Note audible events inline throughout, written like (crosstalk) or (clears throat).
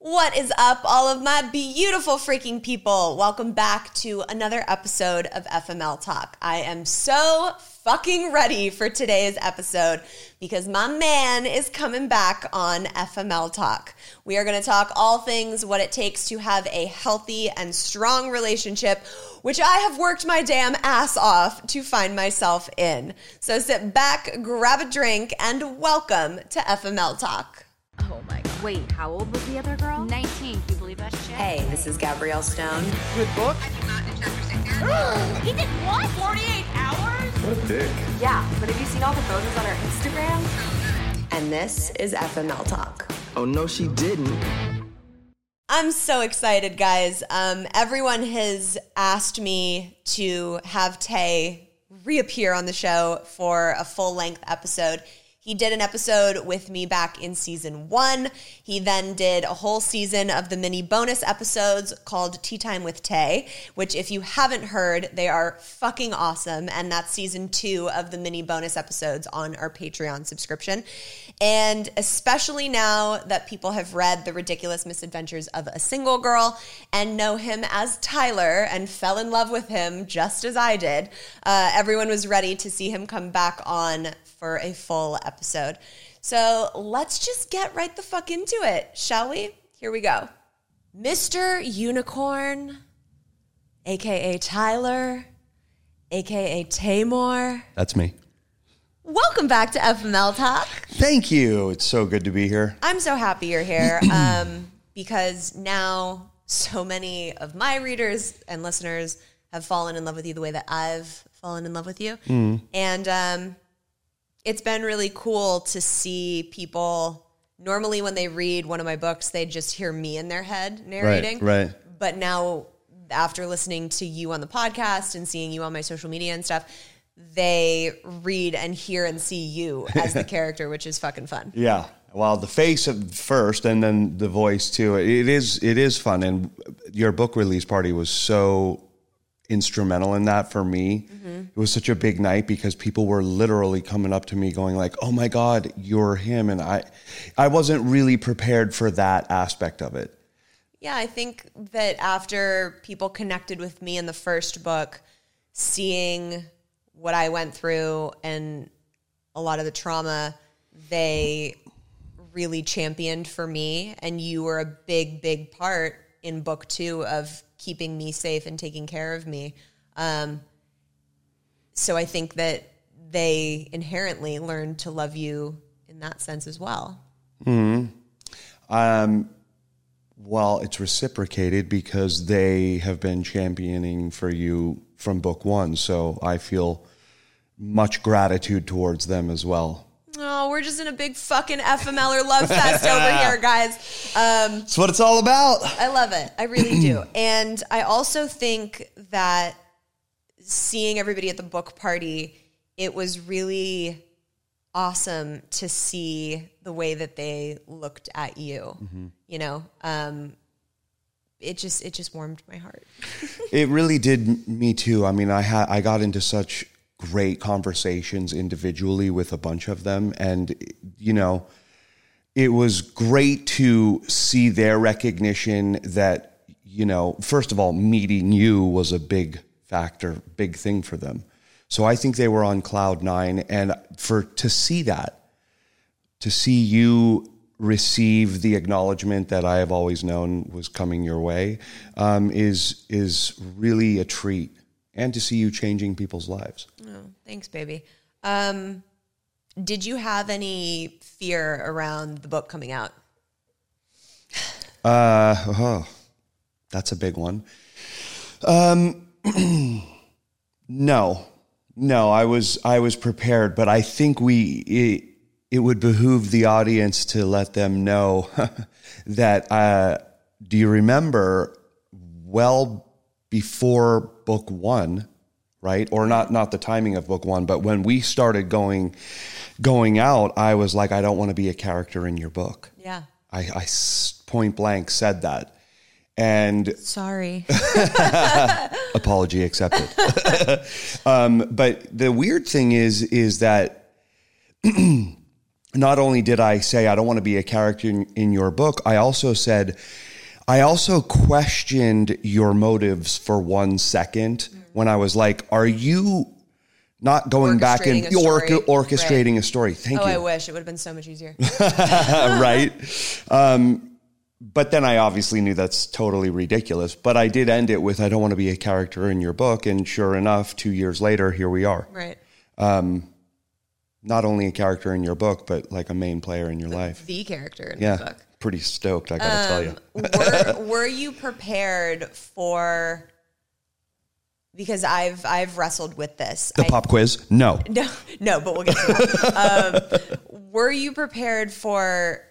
What is up, all of my beautiful freaking people? Welcome back to another episode of FML Talk. I am so fucking ready for today's episode because my man is coming back on FML Talk. We are going to talk all things what it takes to have a healthy and strong relationship, which I have worked my damn ass off to find myself in. So sit back, grab a drink, and welcome to FML Talk. Oh my god. Wait, how old was the other girl? 19. Can you believe that shit? Hey, this is Gabrielle Stone. Good book. (gasps) He did what? 48 hours? What a dick. Yeah, but have you seen all the photos on her Instagram? And this is FML Talk. Oh no, she didn't. I'm so excited, guys. Um, everyone has asked me to have Tay reappear on the show for a full length episode. He did an episode with me back in season one. He then did a whole season of the mini bonus episodes called Tea Time with Tay, which, if you haven't heard, they are fucking awesome. And that's season two of the mini bonus episodes on our Patreon subscription. And especially now that people have read The Ridiculous Misadventures of a Single Girl and know him as Tyler and fell in love with him just as I did, uh, everyone was ready to see him come back on for a full episode. So let's just get right the fuck into it, shall we? Here we go. Mr. Unicorn, aka Tyler, aka Taymour. That's me. Welcome back to FML Talk. Thank you. It's so good to be here. I'm so happy you're here (clears throat) um, because now so many of my readers and listeners have fallen in love with you the way that I've fallen in love with you. And um, it's been really cool to see people. Normally, when they read one of my books, they just hear me in their head narrating. right. But now, after listening to you on the podcast and seeing you on my social media and stuff, they read and hear and see you as the (laughs) character, which is fucking fun. Yeah. Well, the face at first, and then the voice too. It is. It is fun, and your book release party was so instrumental in that for me. Mm-hmm. It was such a big night because people were literally coming up to me going like, "Oh my god, you're him." And I I wasn't really prepared for that aspect of it. Yeah, I think that after people connected with me in the first book, seeing what I went through and a lot of the trauma, they really championed for me. And you were a big, big part in book two of keeping me safe and taking care of me. Um, so I think that they inherently learned to love you in that sense as well. Um, well, it's reciprocated because they have been championing for you from book one. So I feel much gratitude towards them as well. Oh, we're just in a big fucking FMLer love fest over (laughs) here, guys. Um, That's what it's all about. I love it. I really do. (clears throat) And I also think that seeing everybody at the book party, it was really awesome to see the way that they looked at you. You know, um, it just it just warmed my heart. (laughs) It really did me too. I mean, I had I got into such great conversations individually with a bunch of them, and you know, it was great to see their recognition that you know, first of all, meeting you was a big factor, big thing for them. So I think they were on cloud nine, and for to see that, to see you receive the acknowledgement that I have always known was coming your way, um, is is really a treat, and to see you changing people's lives. Oh, thanks, baby. Um, did you have any fear around the book coming out? Uh, oh, that's a big one. Um, (clears throat) no, no, I was I was prepared, but I think we it, it would behoove the audience to let them know (laughs) that. Uh, do you remember well before book one, right? Or not not the timing of book one, but when we started going going out, I was like, I don't want to be a character in your book. Yeah. i, I point blank said that. And Sorry. (laughs) (laughs) apology accepted. um, but the weird thing is, is that (clears throat) not only did I say I don't want to be a character in, in your book, I also said I also questioned your motives for one second when I was like, "Are you not going back and Orchestrating a story. orchestrating Right. a story?" Thank Oh, you. I wish it would have been so much easier. (laughs) (laughs) right? Um, but then I obviously knew that's totally ridiculous. But I did end it with, I don't want to be a character in your book. And sure enough, two years later, here we are. right. Not only a character in your book, but like a main player in your life. The character in Yeah. the book. Pretty stoked, I gotta tell you. were, were you prepared for because I've I've wrestled with this. The I- pop quiz? No. (laughs) No, no, but we'll get to that. um, were you prepared for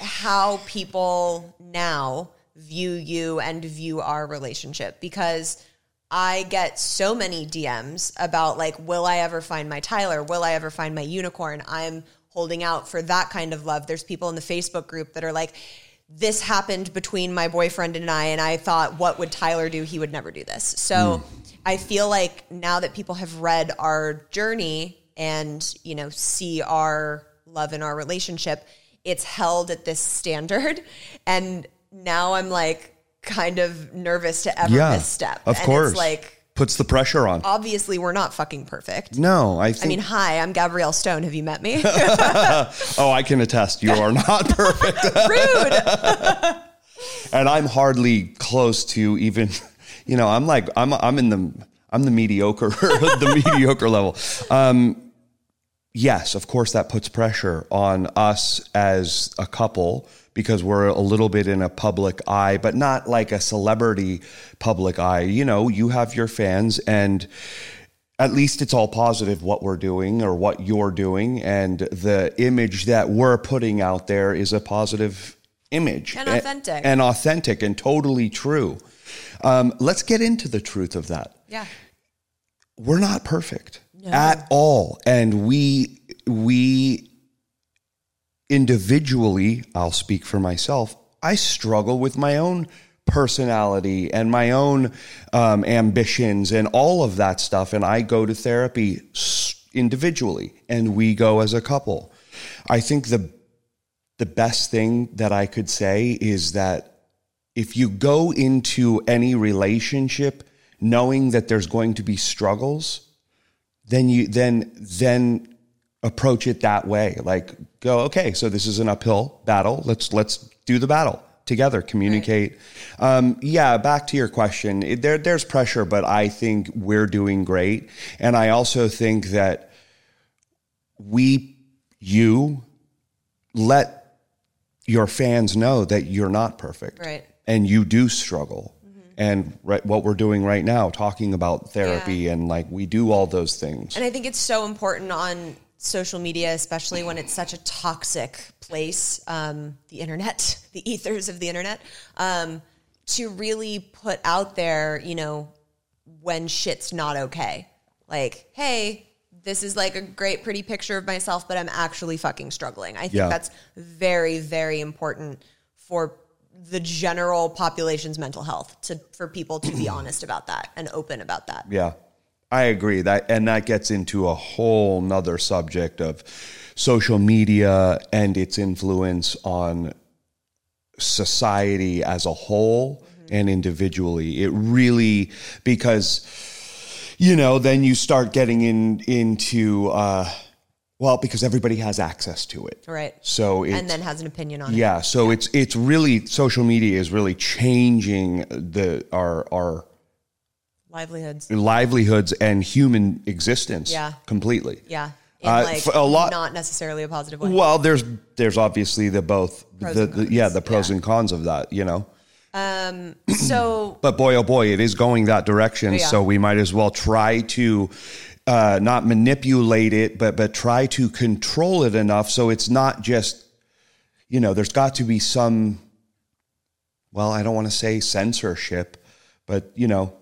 how people now view you and view our relationship? Because I get so many DMs about like, will I ever find my Tyler? Will I ever find my unicorn? I'm holding out for that kind of love. There's people in the Facebook group that are like, this happened between my boyfriend and I, and I thought, what would Tyler do? He would never do this. So hmm. I feel like now that people have read our journey and, you know, see our love in our relationship, it's held at this standard. (laughs) And now I'm like kind of nervous to ever Yeah. misstep. Of and course. It's like, Puts the pressure on. obviously, we're not fucking perfect. No, I think. I mean, hi, I'm Gabrielle Stone. Have you met me? (laughs) (laughs) oh, I can attest. You are not (laughs) perfect. Rude. and I'm hardly close to even, you know, I'm like I'm I'm in the I'm the mediocre the mediocre level. Um, yes, of course that puts pressure on us as a couple because we're a little bit in a public eye, but not like a celebrity public eye. You know, you have your fans and at least it's all positive what we're doing or what you're doing and the image that we're putting out there is a positive image And authentic. and authentic and totally true um, let's get into the truth of that yeah. we're not perfect at all. And we we individually i'll speak for myself i struggle with my own personality and my own um, ambitions and all of that stuff. And i go to therapy individually and we go as a couple. I think the the best thing that i could say is that if you go into any relationship knowing that there's going to be struggles then you then then approach it that way. Like go okay so this is an uphill battle. Let's let's do the battle together communicate. Um, yeah back to your question. It, there there's pressure but i think we're doing great. And i also think that we you let your fans know that you're not perfect. Right. and you do struggle and right, what we're doing right now talking about therapy and like we do all those things And I think it's so important on social media, especially when it's such a toxic place, um, the internet, (laughs) the ethers of the internet, um, to really put out there, you know, when shit's not okay. Like, hey, this is like a great, pretty picture of myself, but I'm actually fucking struggling. I think Yeah. that's very, very important for the general population's mental health to for people to be (clears throat) honest about that and open about that. Yeah, I agree that, and that gets into a whole nother subject of social media and its influence on society as a whole and individually. It really because you know then you start getting in into uh, well because everybody has access to it, Right. So and then has an opinion on it. yeah, so it's it's really social media is really changing the our our Livelihoods. livelihoods and human existence Yeah. completely. Yeah. In Uh, like a lot- not necessarily a positive way. Well, there's there's obviously the both the, the yeah the pros Yeah. and cons of that, you know. Um, so (clears throat) But boy, oh boy, it is going that direction. Yeah. So we might as well try to uh, not manipulate it, but but try to control it enough so it's not just, you know, there's got to be some. Well, I don't want to say censorship, but you know,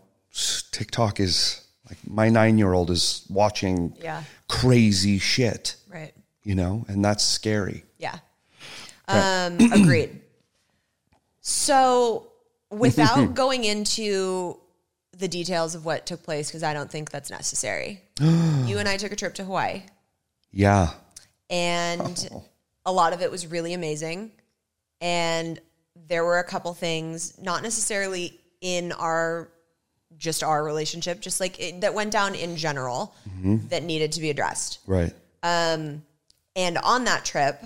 TikTok is like my nine year old is watching Yeah. crazy shit, right. you know, and that's scary. Yeah. Um, (clears throat) agreed. So without (laughs) going into the details of what took place, because I don't think that's necessary, (gasps) you and I took a trip to Hawaii. Yeah. and a lot of it was really amazing. And there were a couple things, not necessarily in our just our relationship, just like it, that went down in general that needed to be addressed. Right. Um, And on that trip,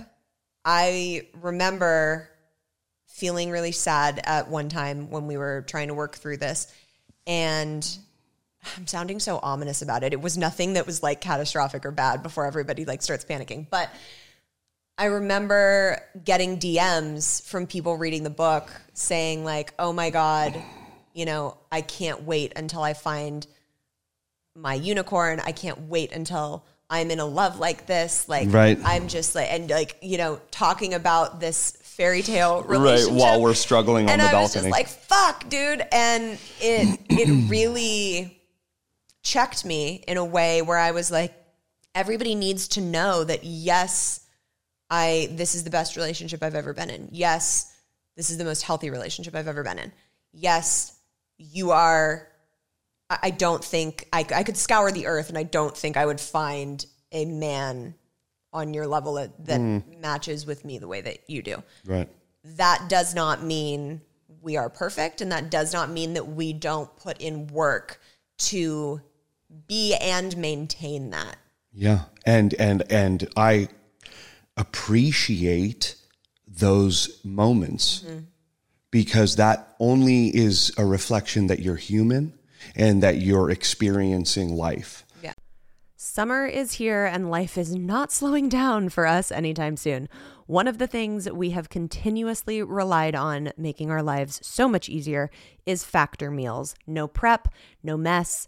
I remember feeling really sad at one time when we were trying to work through this. And I'm sounding so ominous about it. It was nothing that was like catastrophic or bad before everybody like starts panicking. But I remember getting DMs from people reading the book saying like, "Oh my god, you know, I can't wait until I find my unicorn. I can't wait until I'm in a love like this. Like Right. I'm just like and like, you know, talking about this fairy tale relationship. Right. While we're struggling on and the I was balcony. just like, fuck, dude. And it it really checked me in a way where I was like, everybody needs to know that yes, I this is the best relationship I've ever been in. Yes, this is the most healthy relationship I've ever been in. Yes, you are I don't think I, I could scour the earth and I don't think I would find a man on your level that, that mm. matches with me the way that you do. right. That does not mean we are perfect and that does not mean that we don't put in work to be and maintain that. Yeah. And and and I appreciate those moments mm-hmm. because that only is a reflection that you're human and that you're experiencing life. Yeah. Summer is here and life is not slowing down for us anytime soon. One of the things we have continuously relied on making our lives so much easier is factor meals. No prep, no mess,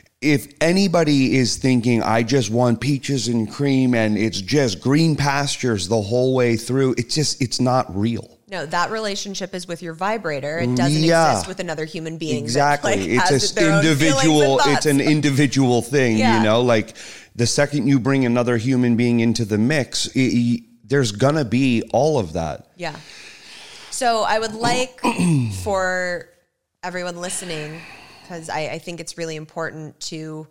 if anybody is thinking I just want peaches and cream and it's just green pastures the whole way through, it's just it's not real. No, that relationship is with your vibrator. It doesn't Yeah. exist with another human being. that, Exactly. like, (laughs) it's an their own feelings and individual it's an individual thing, Yeah. you know, like the second you bring another human being into the mix, it, it- there's going to be all of that. Yeah. So I would like (clears throat) for everyone listening, because I, I think it's really important to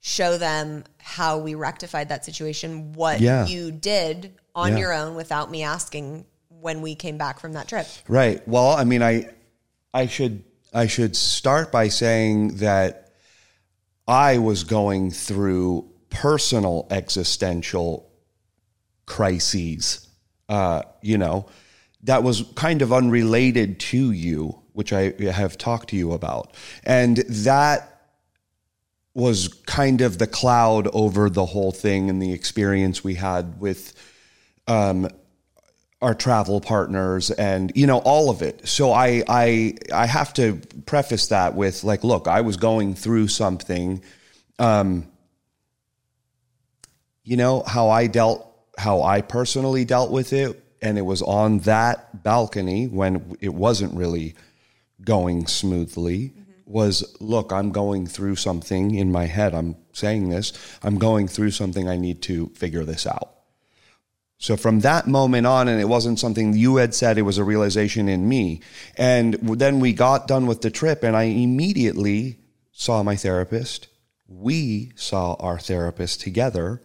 show them how we rectified that situation, what Yeah. you did on Yeah. your own without me asking when we came back from that trip. Right. Well, I mean, I I should I should start by saying that I was going through personal existential crises. Uh, you know, that was kind of unrelated to you, which I have talked to you about, and that was kind of the cloud over the whole thing and the experience we had with our travel partners and you know all of it. So i i i have to preface that with like look i was going through something um you know how i dealt how i personally dealt with it. And it was on that balcony when it wasn't really going smoothly was look i'm going through something in my head i'm saying this i'm going through something i need to figure this out so from that moment on, and it wasn't something you had said, it was a realization in me. And then we got done with the trip, and I immediately saw my therapist. We saw our therapist together.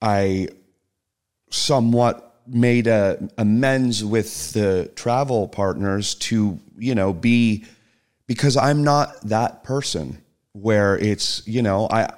I somewhat made a amends with the travel partners to, you know, be because I'm not that person where it's, you know, I,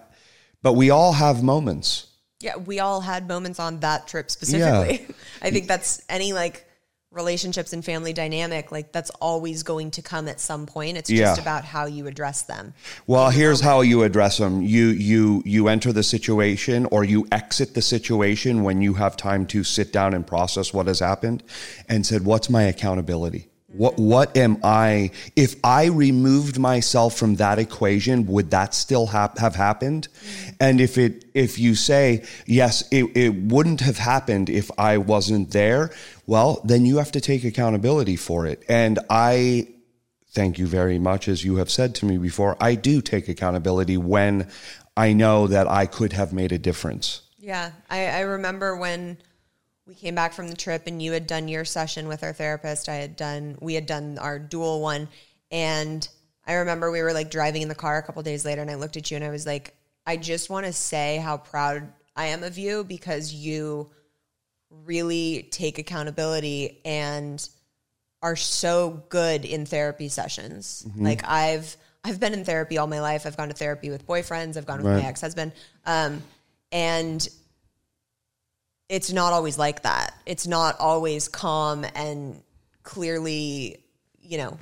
but we all have moments. Yeah, we all had moments on that trip specifically. (laughs) I think that's any like relationships and family dynamic, like that's always going to come at some point. It's just about how you address them. Well, here's how you address them. You you you enter the situation or you exit the situation when you have time to sit down and process what has happened and said, "What's my accountability? What what am I if I removed myself from that equation, would that still hap- have happened?" Mm. And if it if you say, "Yes, it it wouldn't have happened if I wasn't there," well, then you have to take accountability for it. And I thank you very much. As you have said to me before, I do take accountability when I know that I could have made a difference. Yeah. I, I remember when we came back from the trip and you had done your session with our therapist. I had done, we had done our dual one. And I remember we were like driving in the car a couple days later and I looked at you and I was like, I just want to say how proud I am of you because you really take accountability and are so good in therapy sessions. Like I've I've been in therapy all my life. I've gone to therapy with boyfriends. I've gone with Right. my ex husband, um, and it's not always like that. It's not always calm and clearly, you know,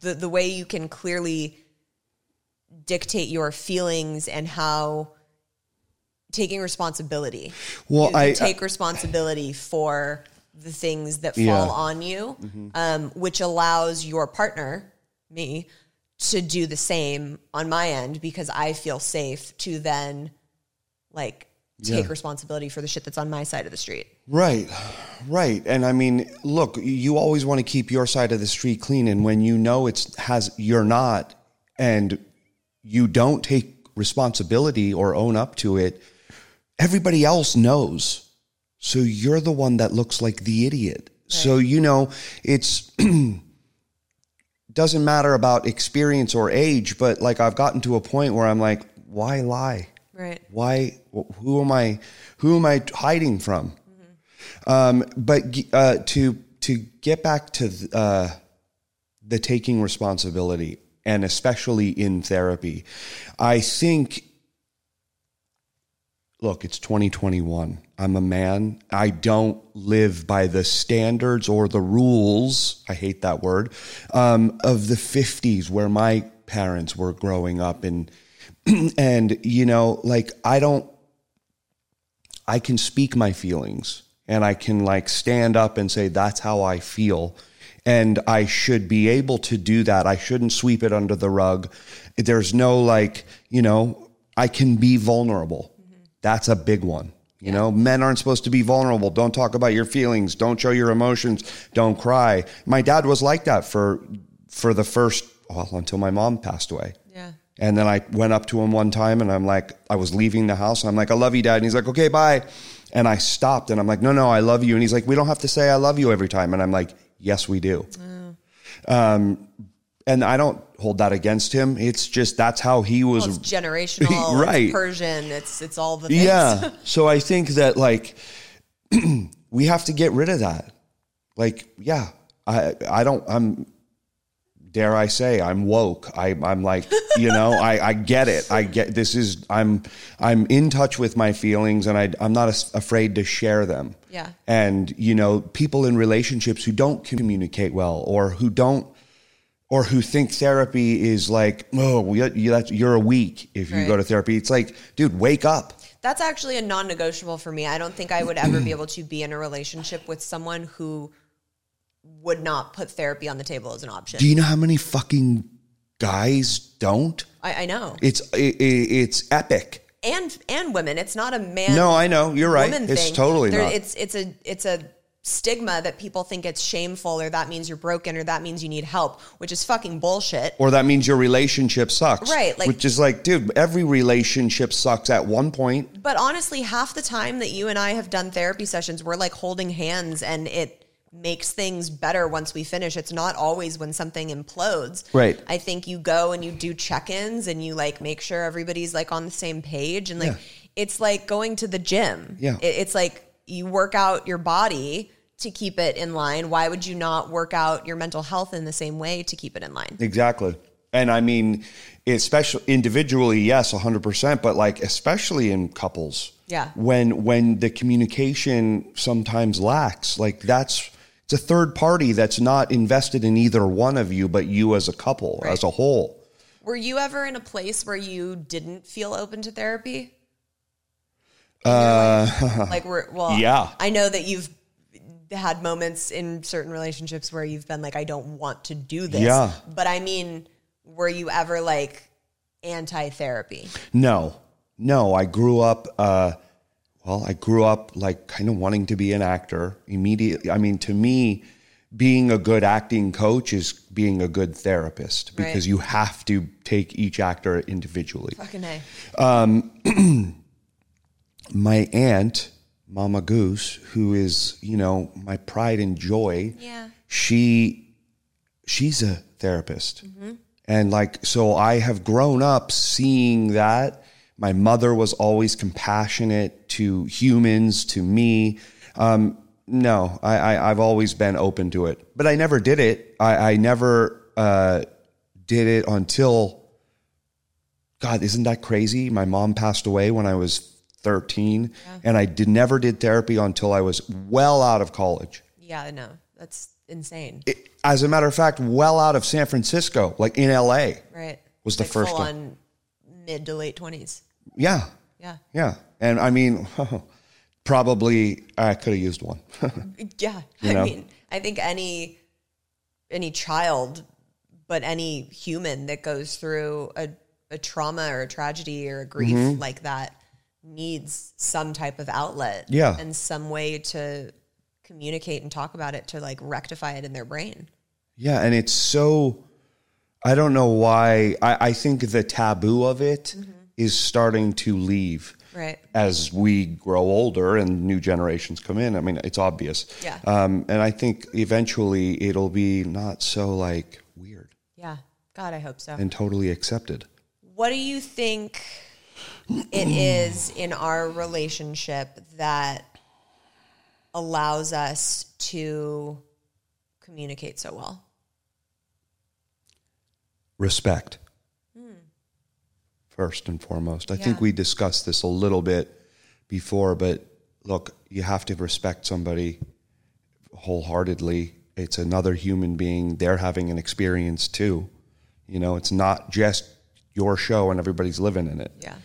the the way you can clearly dictate your feelings and how taking responsibility. Well, you, I- take responsibility for the things that fall Yeah. Mm-hmm. on you, um, which allows your partner, me, to do the same on my end because I feel safe to then like take Yeah. responsibility for the shit that's on my side of the street. Right, right. And I mean, look, you always want to keep your side of the street clean. And when you know it's has, you're not, and you don't take responsibility or own up to it, everybody else knows. So you're the one that looks like the idiot. So, you know, it's, (clears throat) doesn't matter about experience or age, but like I've gotten to a point where I'm like, why lie? Right. Why? Who am I? Who am I hiding from? Um, but uh, to to get back to uh, the taking responsibility, and especially in therapy, I think. Look, it's 2021. I'm a man. I don't live by the standards or the rules. I hate that word um, of the 50s, where my parents were growing up, and (clears throat) and you know, like I don't I can speak my feelings and I can like stand up and say that's how I feel and I should be able to do that. I shouldn't sweep it under the rug. There's no like, you know, I can be vulnerable. Mm-hmm. That's a big one. You know, men aren't supposed to be vulnerable. Don't talk about your feelings. Don't show your emotions. Don't cry. My dad was like that for for the first well until my mom passed away. And then I went up to him one time and I'm like, I was leaving the house. And I'm like, I love you, dad. And he's like, okay, bye. And I stopped and I'm like, no, no, I love you. And he's like, we don't have to say I love you every time. And I'm like, yes, we do. Um, and I don't hold that against him. It's just that's how he was. Well, it's (laughs) generational, Right. it's Persian, it's it's all the things. Yeah. (laughs) so I think that like (clears throat) we have to get rid of that. Like, yeah, I I don't I'm dare I say I'm woke. I I'm like, you know, I I get it. I get this is I'm I'm in touch with my feelings and I I'm not as- afraid to share them. Yeah. And you know, people in relationships who don't communicate well or who don't or who think therapy is like, oh, you, you, that's, you're a weak if you Right. go to therapy. It's like, dude, wake up. That's actually a non-negotiable for me. I don't think I would ever be able to be in a relationship with someone who would not put therapy on the table as an option. Do you know how many fucking guys don't? I, I know. It's it, it's epic. and and women. It's not a man. No, I know you're right. It's thing. totally There- not. It's it's a it's a stigma that people think it's shameful or that means you're broken or that means you need help, which is fucking bullshit. or that means your relationship sucks. Right, like- which is like, dude, every relationship sucks at one point. But honestly, half the time that you and I have done therapy sessions, we're like holding hands and it makes things better once we finish. It's not always when something implodes. Right. I think you go and you do check-ins and you like make sure everybody's like on the same page and like Yeah. it's like going to the gym. Yeah. It- it's like you work out your body to keep it in line, why would you not work out your mental health in the same way to keep it in line? Exactly. And I mean, especially individually, yes, 100%, but like especially in couples. Yeah. When when the communication sometimes lacks, like that's it's a third party that's not invested in either one of you but you as a couple, Right. as a whole. Were you ever in a place where you didn't feel open to therapy? Uh, (laughs) like we're well, Yeah. I know that you've had moments in certain relationships where you've been like, I don't want to do this. Yeah. But I mean, were you ever like anti therapy? No, no. I grew up. Uh, well, I grew up like kind of wanting to be an actor immediately. I mean, to me, being a good acting coach is being a good therapist because Right. you have to take each actor individually. Fucking A. Um, (clears throat) my aunt, Mama Goose, who is you know my pride and joy. Yeah. she she's a therapist mm-hmm. and like so i have grown up seeing that my mother was always compassionate to humans to me um, no I, I i've always been open to it but i never did it i, I never uh, did it until god isn't that crazy my mom passed away when i was 13 and i did never did therapy until i was well out of college Yeah, no, that's insane. it- as a matter of fact, well out of San Francisco, like in LA. right. was the Like first one. on mid to late twenties. Yeah. Yeah. Yeah. And I mean, (laughs) probably I could have used one. (laughs) Yeah. You I mean, I think any any child, but any human that goes through a, a trauma or a tragedy or a grief Mm-hmm. like that needs some type of outlet. Yeah. And some way to communicate and talk about it to like rectify it in their brain. yeah. And it's so, I don't know why. I, I think the taboo of it is starting to leave. Right. As we grow older and new generations come in, I mean, it's obvious. Yeah. Um, and I think eventually it'll be not so like weird Yeah. God, I hope so. and totally accepted. What do you think it is in our relationship that allows us to communicate so well? respect first and foremost. I think we discussed this a little bit before, but look, you have to respect somebody wholeheartedly. It's another human being. They're having an experience too. You know, it's not just your show and everybody's living in it. Yeah.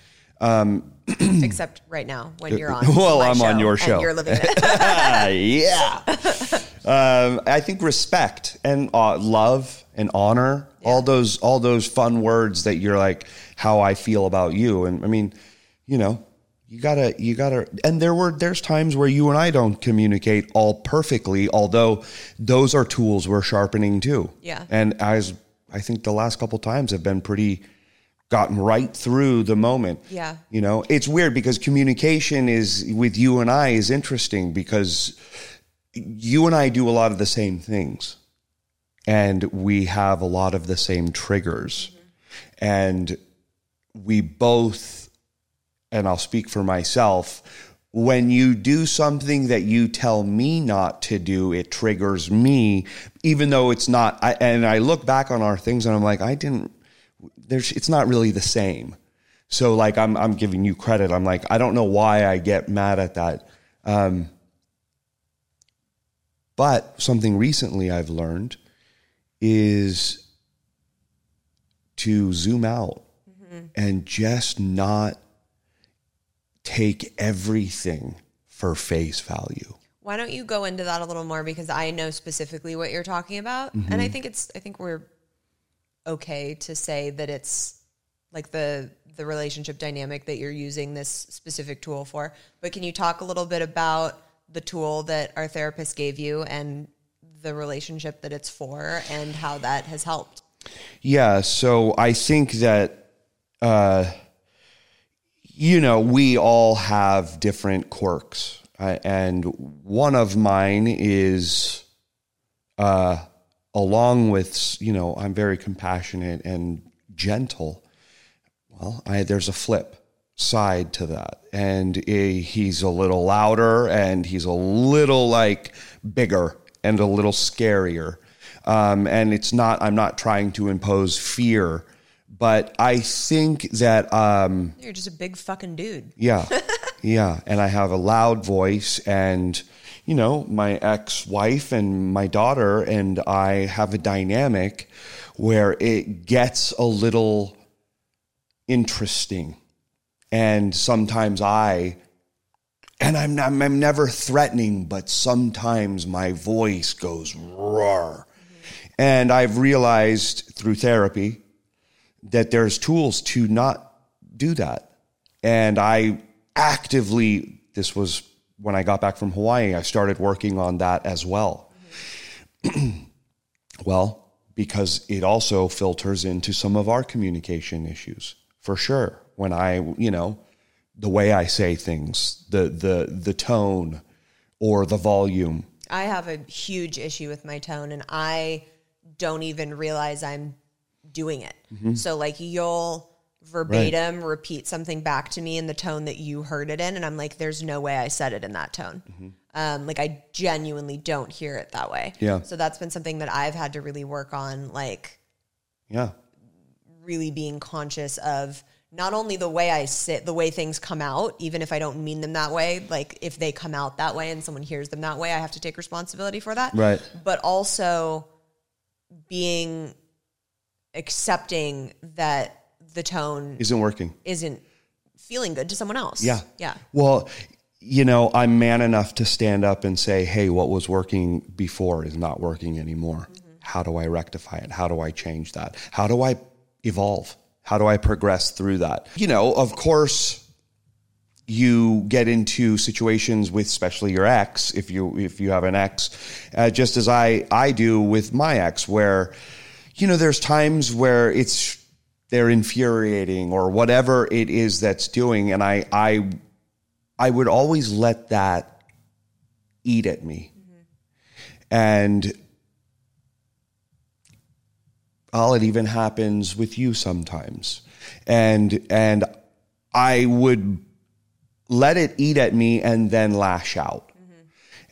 Um, (clears throat) Except right now when you're on. (laughs) Well, I'm on your and show. you're living it. Ah, (laughs) yeah. (laughs) um, I think respect and uh, love and honor, all those all those fun words that you're like, how I feel about you. And I mean, you know, you gotta you gotta. And there were there's times where you and I don't communicate all perfectly, although those are tools we're sharpening too. Yeah. And as I think the last couple times have been pretty gotten right through the moment. Yeah. You know, it's weird because communication is with you and I is interesting because you and I do a lot of the same things and we have a lot of the same triggers. And we both, and I'll speak for myself, when you do something that you tell me not to do, it triggers me, even though it's not. I, and I look back on our things and I'm like, I didn't, there's, it's not really the same. So like I'm I'm giving you credit. I'm like I don't know why I get mad at that. Um, but something recently I've learned is to zoom out and just not take everything for face value. Why don't you go into that a little more because I know specifically what you're talking about, Mm-hmm. and I think it's I think we're okay to say that it's like the the relationship dynamic that you're using this specific tool for. But can you talk a little bit about the tool that our therapist gave you and the relationship that it's for and how that has helped? Yeah, so I think that uh, you know we all have different quirks, uh, and one of mine is, uh, along with you know I'm very compassionate and gentle. Well, I, there's a flip. Side to that. And he's a little louder and he's a little like bigger and a little scarier. Um, and it's not, I'm not trying to impose fear, but I think that, um, You're just a big fucking dude. yeah. (laughs) yeah. And I have a loud voice and, you know, my ex wife and my daughter and I have a dynamic where it gets a little interesting. And sometimes I, and I'm, I'm, I'm never threatening, but sometimes my voice goes roar. And I've realized through therapy that there's tools to not do that. And I actively, this was when I got back from Hawaii, I started working on that as well. (clears throat) well, because it also filters into some of our communication issues for sure. When I, you know, the way I say things, the the the tone or the volume. I have a huge issue with my tone and I don't even realize I'm doing it. Mm-hmm. So like you'll verbatim repeat something back to me in the tone that you heard it in and I'm like there's no way I said it in that tone. Um like I genuinely don't hear it that way. Mm-hmm. Yeah. So that's been something that I've had to really work on like Yeah. really being conscious of not only the way I sit, the way things come out, even if I don't mean them that way, like if they come out that way and someone hears them that way, I have to take responsibility for that. Right. But also being accepting that the tone Isn't working. isn't feeling good to someone else. Yeah. Yeah. Well, you know, I'm man enough to stand up and say, hey, what was working before is not working anymore. Mm-hmm. How do I rectify it? How do I change that? How do I evolve? How do I progress through that? You know, of course, you get into situations with especially your ex if you if you have an ex uh, just as i i do with my ex where you know there's times where it's they're infuriating or whatever it is that's doing and i i i would always let that eat at me and all it even happens with you sometimes. And and i would let it eat at me and then lash out.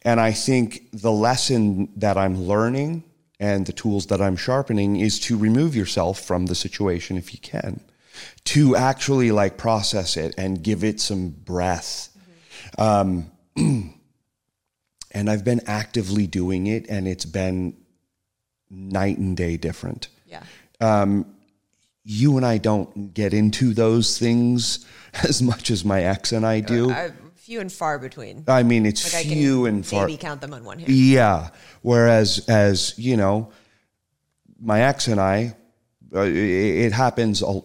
And I think the lesson that I'm learning and the tools that I'm sharpening is to remove yourself from the situation if you can, to actually like process it and give it some breath. Um, (clears throat) and I've been actively doing it, and it's been night and day different Yeah. you and I don't get into those things (laughs) as much as my ex and I do. Uh, few and far between. I mean, it's Like few and far. maybe count them on one hand. Yeah. Whereas, as you know, my ex and I, uh, it, it happens, a,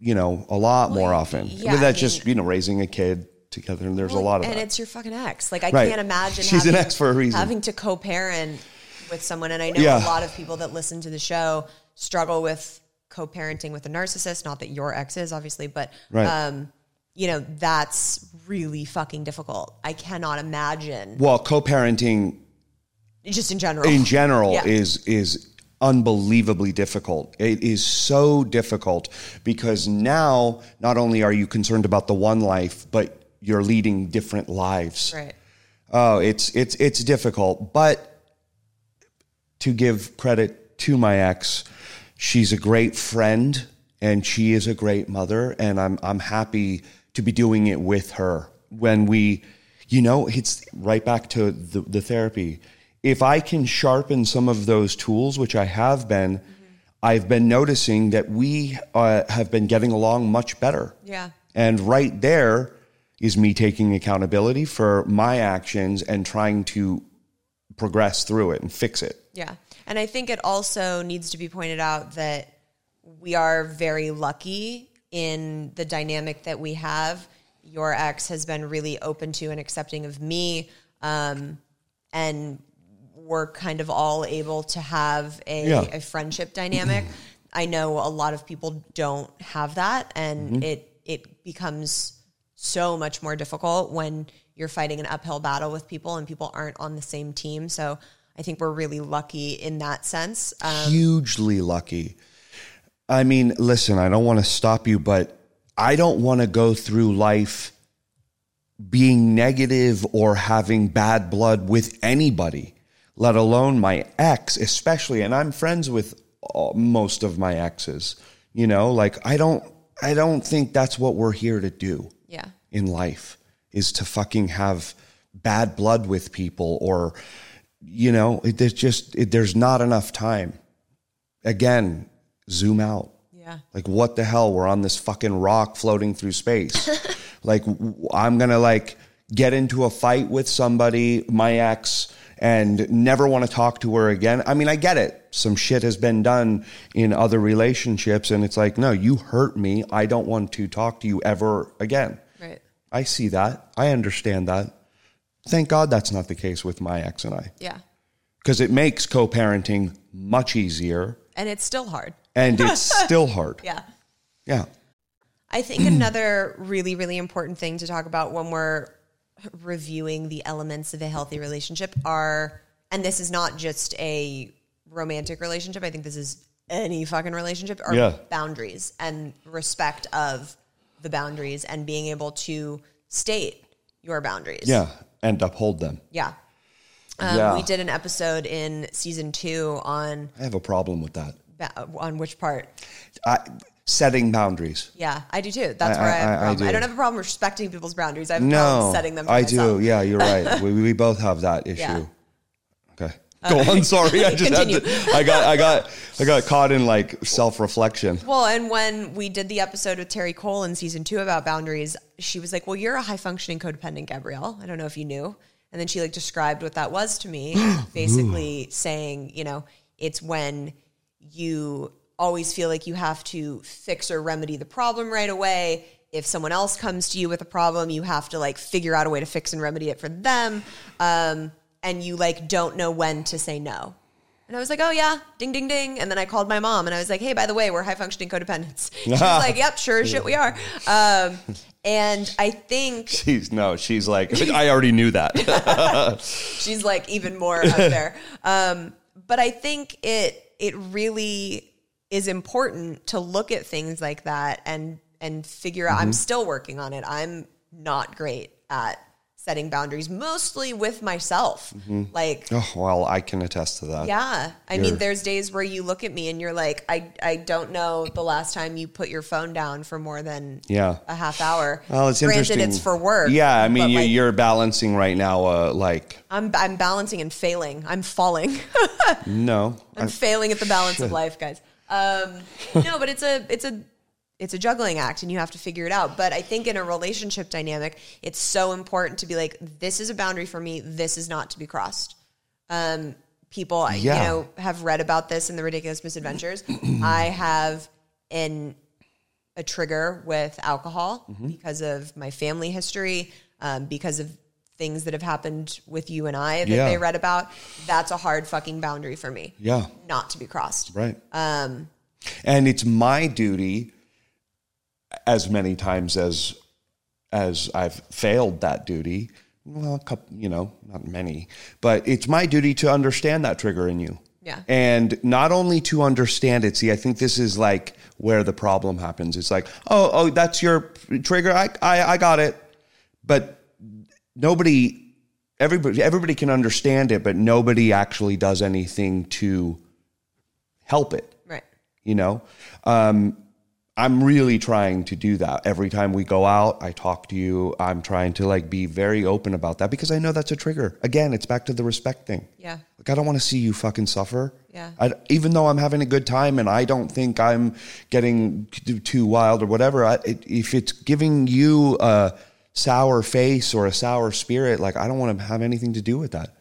you know, a lot more often. yeah, but that's I just mean- you know raising a kid together, and there's a lot of and that. it's your fucking ex. Like I Right. can't imagine She's an having, ex for a reason. Having to co-parent with someone, and I know Yeah. a lot of people that listen to the show struggle with co-parenting with a narcissist. Not that your ex is, obviously, but Right. um, you know that's really fucking difficult. I cannot imagine. well, co-parenting Just in general. in general Yeah. is is unbelievably difficult. It is so difficult because now not only are you concerned about the one life, but you're leading different lives. right. Oh, it's it's it's difficult, but to give credit to my ex, she's a great friend and she is a great mother and I'm I'm happy to be doing it with her. When we you know, it's right back to the, the therapy. If I can sharpen some of those tools, which I have been, I've been noticing that we uh, have been getting along much better. Yeah. And right there is me taking accountability for my actions and trying to progress through it and fix it. Yeah. And I think it also needs to be pointed out that we are very lucky in the dynamic that we have. Your ex has been really open to and accepting of me. Um, and we're kind of all able to have a, Yeah. a friendship dynamic. I know a lot of people don't have that, and it it becomes so much more difficult when you're fighting an uphill battle with people and people aren't on the same team. So I think we're really lucky in that sense. Um, Hugely lucky. I mean, listen, I don't want to stop you, but I don't want to go through life being negative or having bad blood with anybody, let alone my ex, especially. And I'm friends with most of my exes. You know, like I don't, I don't think that's what we're here to do Yeah. in life is to fucking have bad blood with people or you know it, there's just it, there's not enough time again zoom out Yeah. like what the hell we're on this fucking rock floating through space (laughs) like w- i'm gonna like get into a fight with somebody my ex and never want to talk to her again i mean i get it some shit has been done in other relationships and it's like no you hurt me i don't want to talk to you ever again Right. I see that. I understand that. Thank God that's not the case with my ex and I, Yeah. because it makes co parenting much easier And it's still hard. and (laughs) it's still hard. Yeah. Yeah. I think (clears throat) another really, really important thing to talk about when we're reviewing the elements of a healthy relationship are, and this is not just a romantic relationship, I think this is any fucking relationship, are Yeah. boundaries and respect of the boundaries and being able to state your boundaries. Yeah. And uphold them. Yeah. Um, Yeah. We did an episode in season two on I have a problem with that. ba- on which part? I, setting boundaries. Yeah, I do too. That's I- where I, have I- a I problem. I, do. don't have a problem respecting people's boundaries. I have a problem No, setting them. I myself. do. Yeah, you're right. (laughs) we, we both have that issue. Yeah. Okay. Go on. Sorry, I (laughs) just had to. I got, I got, I got caught in like self reflection. Well, and when we did the episode with Terri Cole in season two about boundaries, she was like, "Well, you're a high functioning codependent, Gabrielle. I don't know if you knew." And then she like described what that was to me, (gasps) basically saying, you know, it's when you always feel like you have to fix or remedy the problem right away. If someone else comes to you with a problem, you have to like figure out a way to fix and remedy it for them. Um, and you like don't know when to say no. And I was like, oh yeah, ding, ding, ding. And then I called my mom and I was like, hey, by the way, we're high functioning codependents. (laughs) She was like, yep, sure as shit we are. Um, and I think (laughs) She's no. She's like, I already knew that. (laughs) she's like even more up there. Um, but I think it it really is important to look at things like that and and figure out. I'm still working on it. I'm not great at setting boundaries, mostly with myself. Like oh well, I can attest to that. Yeah. I You're- mean, there's days where you look at me and you're like, I, I don't know the last time you put your phone down for more than Yeah. a half hour. Well, it's Granted, interesting. it's for work. Yeah, I mean, you, like, you're balancing right now. Uh, like, I'm, I'm balancing and failing. I'm falling. (laughs) no, I'm failing at the balance of life, guys. Um, no, but it's a, it's a, it's a juggling act and you have to figure it out. But I think in a relationship dynamic, it's so important to be like, this is a boundary for me. This is not to be crossed. Um, people, you know, have read about this in the ridiculous misadventures. (clears throat) I have an a trigger with alcohol Mm-hmm. because of my family history, um, because of things that have happened with you and I that Yeah. they read about. That's a hard fucking boundary for me. yeah, Not to be crossed. right. Um, and it's my duty, as many times as as I've failed that duty. Well, a couple, you know, not many, but it's my duty to understand that trigger in you. Yeah. And not only to understand it. See, I think this is like where the problem happens. It's like, oh, oh, that's your trigger. I, I, I got it. But nobody, everybody, everybody can understand it, but nobody actually does anything to help it right. you know um, i'm really trying to do that every time we go out i talk to you i'm trying to like be very open about that because i know that's a trigger again it's back to the respect thing Yeah. like i don't want to see you fucking suffer Yeah. I, even though i'm having a good time and i don't think i'm getting too, wild or whatever I, it, if it's giving you a sour face or a sour spirit like i don't want to have anything to do with that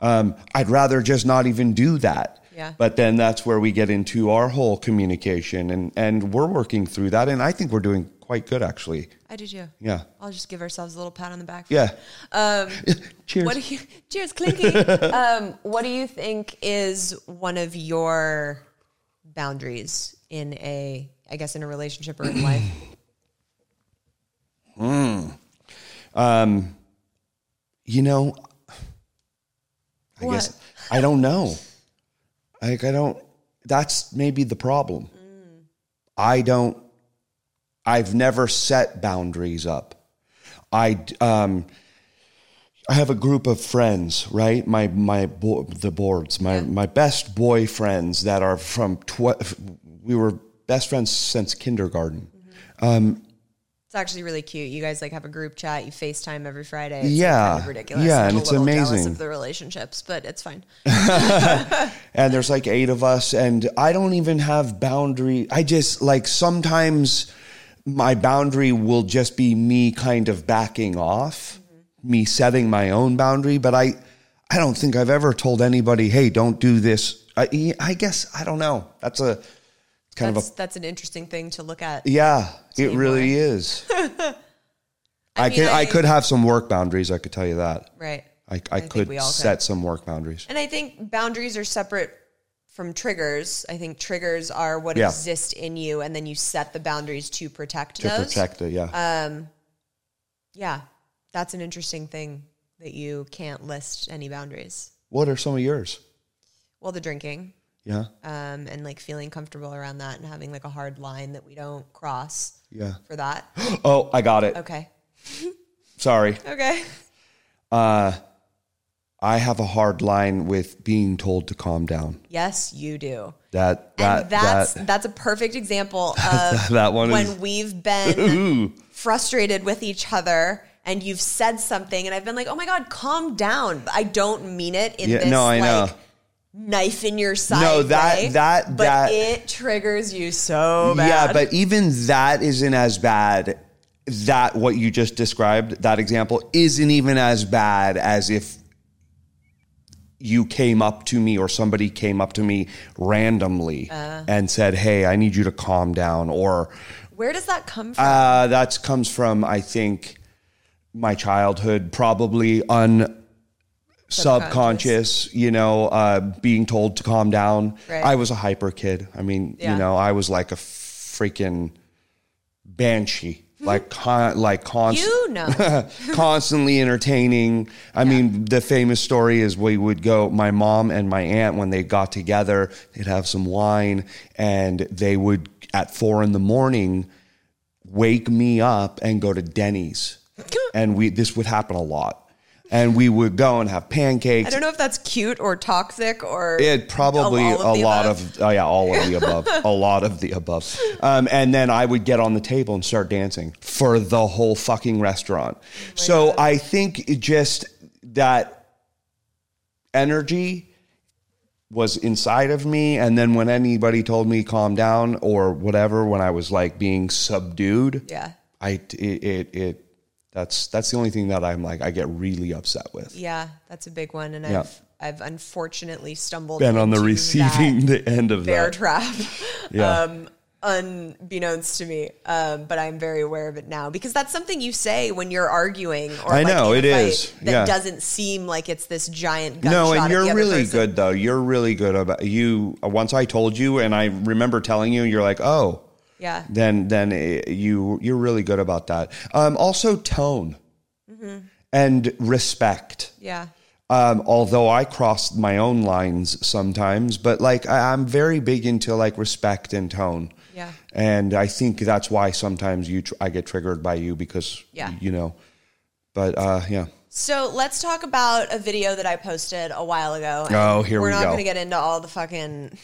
um, I'd rather just not even do that. Yeah. But then that's where we get into our whole communication, and and we're working through that, and I think we're doing quite good actually. I did you. Yeah. I'll just give ourselves a little pat on the back. Yeah. Um, (laughs) Cheers. What do you, cheers, clinky. (laughs) um, what do you think is one of your boundaries in a, I guess, in a relationship or in life? (clears throat) Hmm. Um you know, I What? guess I don't know. Like I don't. That's maybe the problem. I don't. I've never set boundaries up. I um, I have a group of friends, right? My my bo- the boards, my my best boyfriends that are from tw- we were best friends since kindergarten. It's actually really cute. You guys like have a group chat. You FaceTime every Friday. It's Yeah. kind of ridiculous. Yeah, I'm and it's amazing. of the relationships, but it's fine. (laughs) (laughs) and there's like eight of us and i don't even have boundary i just like sometimes my boundary will just be me kind of backing off mm-hmm. me setting my own boundary but i i don't think i've ever told anybody hey don't do this i, I guess i don't know that's a kind That's of that's an interesting thing to look at. yeah it really is (laughs) i, mean, could I, I- could have some work boundaries i could tell you that Right. i, I, think could set some work boundaries And I think boundaries are separate from triggers. I think triggers are what Yeah. exist in you, and then you set the boundaries to protect to those. protect it yeah um, Yeah, that's an interesting thing that you can't list any boundaries. what are some of yours Well, the drinking, yeah um, and like feeling comfortable around that, and having like a hard line that we don't cross yeah for that. (gasps) oh i got it Okay. (laughs) sorry Okay. Uh, I have a hard line with being told to calm down. Yes, you do. That that and that's that that's a perfect example (laughs) of that one when is (laughs) we've been frustrated with each other and you've said something and I've been like, "Oh my god, calm down." But I don't mean it in Yeah, this no, I know. Knife in your side. No, that- way, that- but that- it triggers you so bad. yeah, but even that isn't as bad. That what you just described, that example, isn't even as bad as if you came up to me or somebody came up to me randomly Uh. and said, "Hey, I need you to calm down," or where does that come from? Uh, that comes from, I think, my childhood, probably un subconscious, you know, uh, being told to calm down. Right. I was a hyper kid. I mean, Yeah. you know, I was like a freaking banshee. Like, con- like constant, you know. (laughs) constantly entertaining. I mean, the famous story is we would go, my mom and my aunt, when they got together, they'd have some wine and they would, at four in the morning, wake me up and go to Denny's. (laughs) and we, this would happen a lot. And we would go and have pancakes. I don't know if that's cute or toxic or It probably of a lot above. of oh yeah, all of the (laughs) above, a lot of the above. Um, and then I would get on the table and start dancing for the whole fucking restaurant. so I think just that energy was inside of me, and then when anybody told me calm down or whatever, when I was like being subdued, Yeah. I it it, it that's that's the only thing that I'm like I get really upset with. Yeah, that's a big one and Yeah. I've I've unfortunately stumbled Been on the receiving (laughs) the end of bear that. trap. (laughs) Yeah. um, unbeknownst to me. Um, but I'm very aware of it now because that's something you say when you're arguing or I like know, it is. That Yeah. doesn't seem like it's this giant No, and you're really person. good though. You're really good about you. Once I told you, and I remember telling you, you're like, oh, Yeah. then then it, you you're really good about that. Um, also tone and respect. Yeah. Um, although I cross my own lines sometimes, but like I, I'm very big into like respect and tone. Yeah. and I think that's why sometimes you tr- I get triggered by you because Yeah. you know. But uh, yeah. So let's talk about a video that I posted a while ago. Oh, here we're We're not going to get into all the fucking.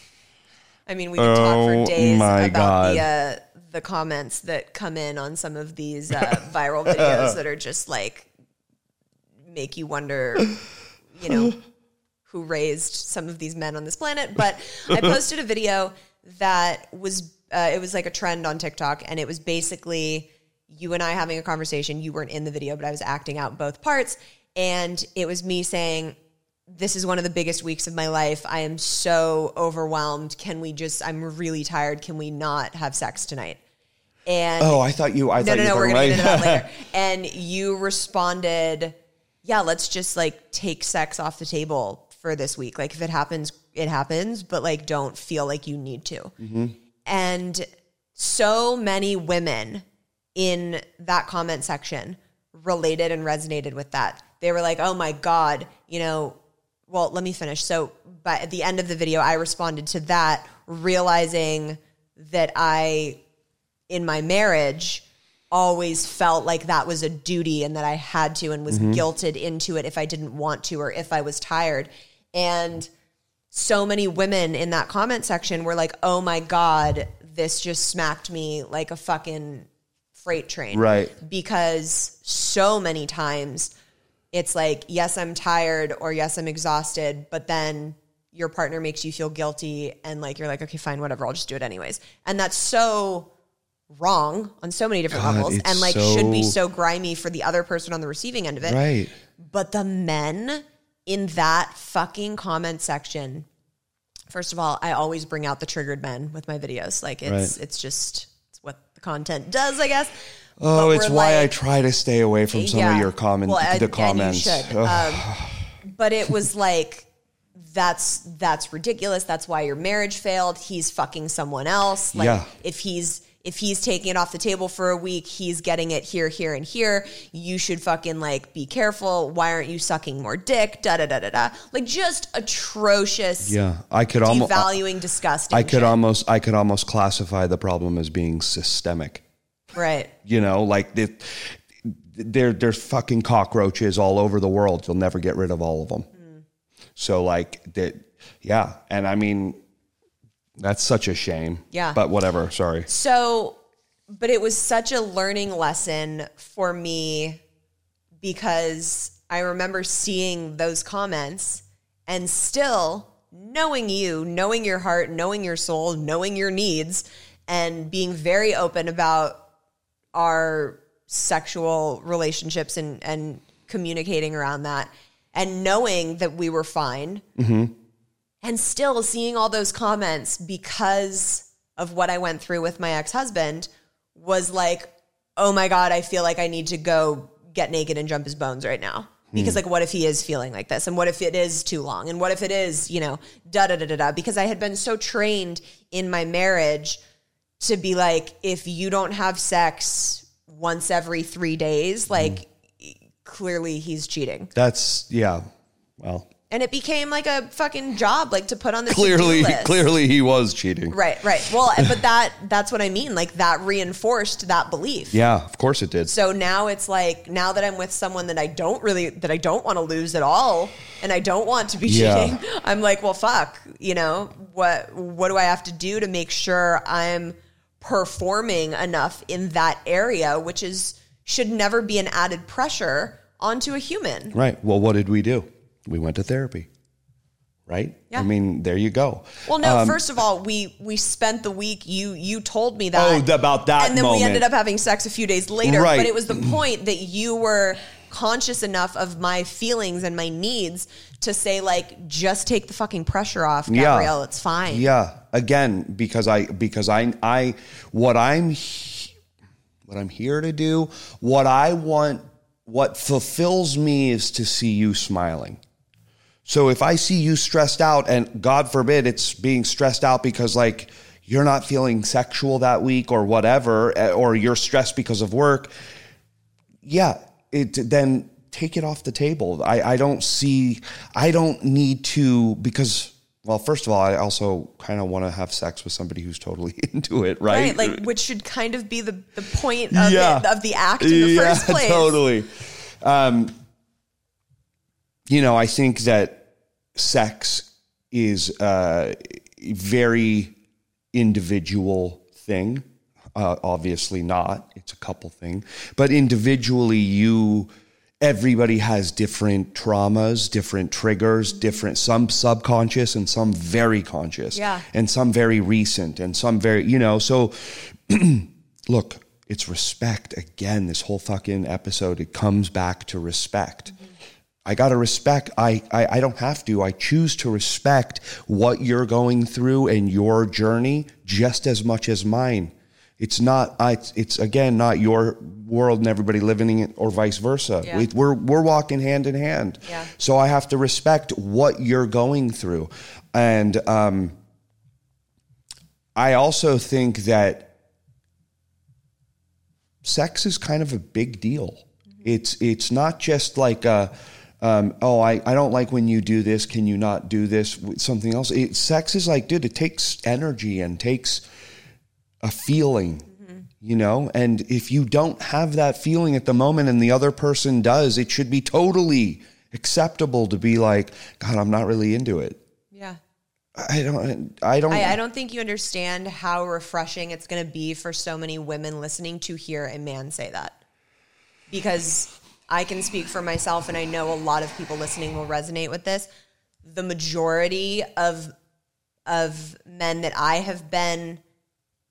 I mean, we could talk Oh, for days my about the uh, the comments that come in on some of these uh, viral videos that are just like make you wonder, you know, who raised some of these men on this planet. But I (laughs) posted a video that was uh, it was like a trend on TikTok, and it was basically you and I having a conversation. You weren't in the video, but I was acting out both parts, and it was me saying. This is one of the biggest weeks of my life. I am so overwhelmed. Can we just? I'm really tired. Can we not have sex tonight? And Oh, I thought you. I no, thought no, you no, were we're gonna get into that (laughs) later. And you responded, "Yeah, let's just like take sex off the table for this week. Like if it happens, it happens, but like don't feel like you need to." Mm-hmm. And so many women in that comment section related and resonated with that. They were like, "Oh my god, you know." Well, let me finish. So, but at the end of the video, I responded to that, realizing that I in my marriage always felt like that was a duty and that I had to and was mm-hmm. guilted into it if I didn't want to or if I was tired. And so many women in that comment section were like, "Oh my god, this just smacked me like a fucking freight train." Right. Because so many times it's like, "Yes, I'm tired," or "Yes, I'm exhausted," but then your partner makes you feel guilty and like you're like, "Okay, fine, whatever, I'll just do it anyways." And that's so wrong on so many different God, levels and like should be so- so grimy for the other person on the receiving end of it. Right. But the men in that fucking comment section, first of all, I always bring out the triggered men with my videos. Like it's Right. it's just it's what the content does, I guess. Oh, But it's why I try to stay away from some Yeah. of your comment, Well, the comments. Um, (sighs) but it was like that's that's ridiculous. That's why your marriage failed. He's fucking someone else. Like Yeah. if he's if he's taking it off the table for a week, he's getting it here, here, and here. You should fucking like be careful. Why aren't you sucking more dick? Da da da da da. Like just atrocious, yeah, I could almost. devaluing, disgusting. I could shit. almost. I could almost classify the problem as being systemic. Right. You know, like the, there, there's fucking cockroaches all over the world. You'll never get rid of all of them. Mm. So, like that, yeah. And I mean, that's such a shame. Yeah. But whatever. Sorry. So, but it was such a learning lesson for me because I remember seeing those comments and still knowing you, knowing your heart, knowing your soul, knowing your needs, and being very open about our sexual relationships and, and communicating around that and knowing that we were fine mm-hmm. and still seeing all those comments because of what I went through with my ex husband was like, oh my God, I feel like I need to go get naked and jump his bones right now. Hmm. Because, like, what if he is feeling like this? And what if it is too long? And what if it is, you know, da da da da da? Because I had been so trained in my marriage to be like, if you don't have sex once every three days, mm-hmm. like, clearly he's cheating. That's yeah. Well, And it became like a fucking job, like to put on the clearly, (laughs) clearly he was cheating. Right, right. Well, (laughs) but that that's what I mean. Like that reinforced that belief. Yeah, of course it did. So now it's like now that I'm with someone that I don't really that I don't want to lose at all and I don't want to be Yeah. cheating, (laughs) I'm like, well fuck, you know, what what do I have to do to make sure I'm performing enough in that area, which is should never be an added pressure onto a human. Right. Well, what did we do? We went to therapy. Right? Yeah. I mean, there you go. Well, no. Um, first of all, we we spent the week. You you told me that. Oh, about that and then we ended up having sex a few days later. Right. But it was the point that you were conscious enough of my feelings and my needs to say like, just take the fucking pressure off, Gabrielle. It's fine. Yeah. Again, because I because I I what I'm he- what I'm here to do, what I want, what fulfills me is to see you smiling. So if I see you stressed out, and God forbid it's being stressed out because like you're not feeling sexual that week or whatever, eh, or you're stressed because of work, yeah, it then take it off the table. I, I don't see, I don't need to because. Well, first of all, I also kind of want to have sex with somebody who's totally (laughs) into it, right? Right, like which should kind of be the, the point of, Yeah. it, of the act in the yeah, first (laughs) place. totally. Um, you know, I think that sex is a very individual thing. Uh, obviously not. It's a couple thing, but individually, you everybody has different traumas, different triggers, different some subconscious and some very conscious, Yeah. and some very recent, and some very you know. So (clears throat) look, it's respect again. This whole fucking episode, it comes back to respect. I gotta respect. I, I I don't have to. I choose to respect what you're going through and your journey just as much as mine. It's not. I. It's again not your world and everybody living in it, or vice versa. Yeah. We, we're we're walking hand in hand. Yeah. So I have to respect what you're going through, and um, I also think that sex is kind of a big deal. It's it's not just like a, um, oh I, I don't like when you do this. Can you not do this something else? It, sex is like, dude, it takes energy and takes a feeling. you know? And if you don't have that feeling at the moment and the other person does, it should be totally acceptable to be like, God, I'm not really into it. Yeah. I don't, I don't, I, I don't think you understand how refreshing it's going to be for so many women listening to hear a man say that. Because I can speak for myself, and I know a lot of people listening will resonate with this. The majority of of men that I have been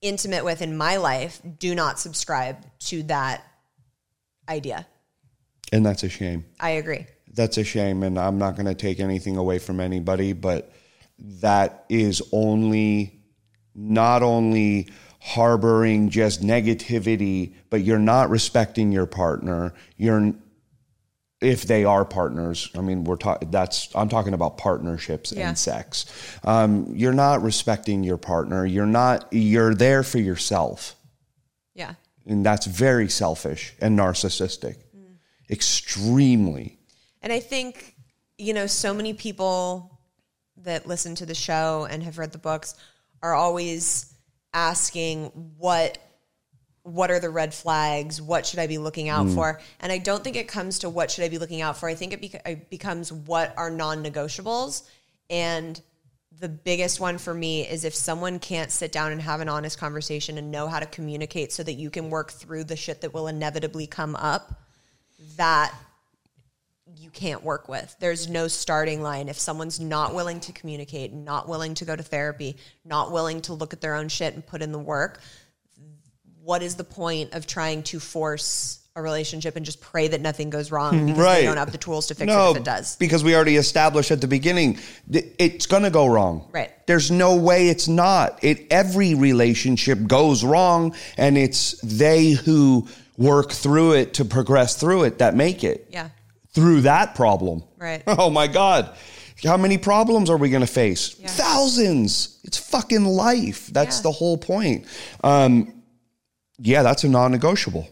intimate with in my life do not subscribe to that idea. and that's a shame. I agree. That's a shame. And I'm not going to take anything away from anybody, but that is only, not only harboring just negativity, but you're not respecting your partner. You're, if they are partners, I mean, we're talking, that's, I'm talking about partnerships Yeah. and sex. Um, you're not respecting your partner. You're not, you're there for yourself. Yeah. And that's very selfish and narcissistic. Extremely. And I think, you know, so many people that listen to the show and have read the books are always asking what what are the red flags? What should I be looking out mm. for? And I don't think it comes to what should I be looking out for. I think it, bec- it becomes what are non-negotiables. And the biggest one for me is if someone can't sit down and have an honest conversation and know how to communicate so that you can work through the shit that will inevitably come up, that you can't work with. There's no starting line. If someone's not willing to communicate, not willing to go to therapy, not willing to look at their own shit and put in the work, what is the point of trying to force a relationship and just pray that nothing goes wrong because Right. they don't have the tools to fix no, it if it does? because we already established at the beginning it's going to go wrong. Right. There's no way it's not. It every relationship goes wrong, and it's they who work through it to progress through it that make it. Yeah. Through that problem. Right. (laughs) Oh my God. How many problems are we going to face? Thousands. It's fucking life. That's Yeah. the whole point. Um, yeah, that's a non-negotiable.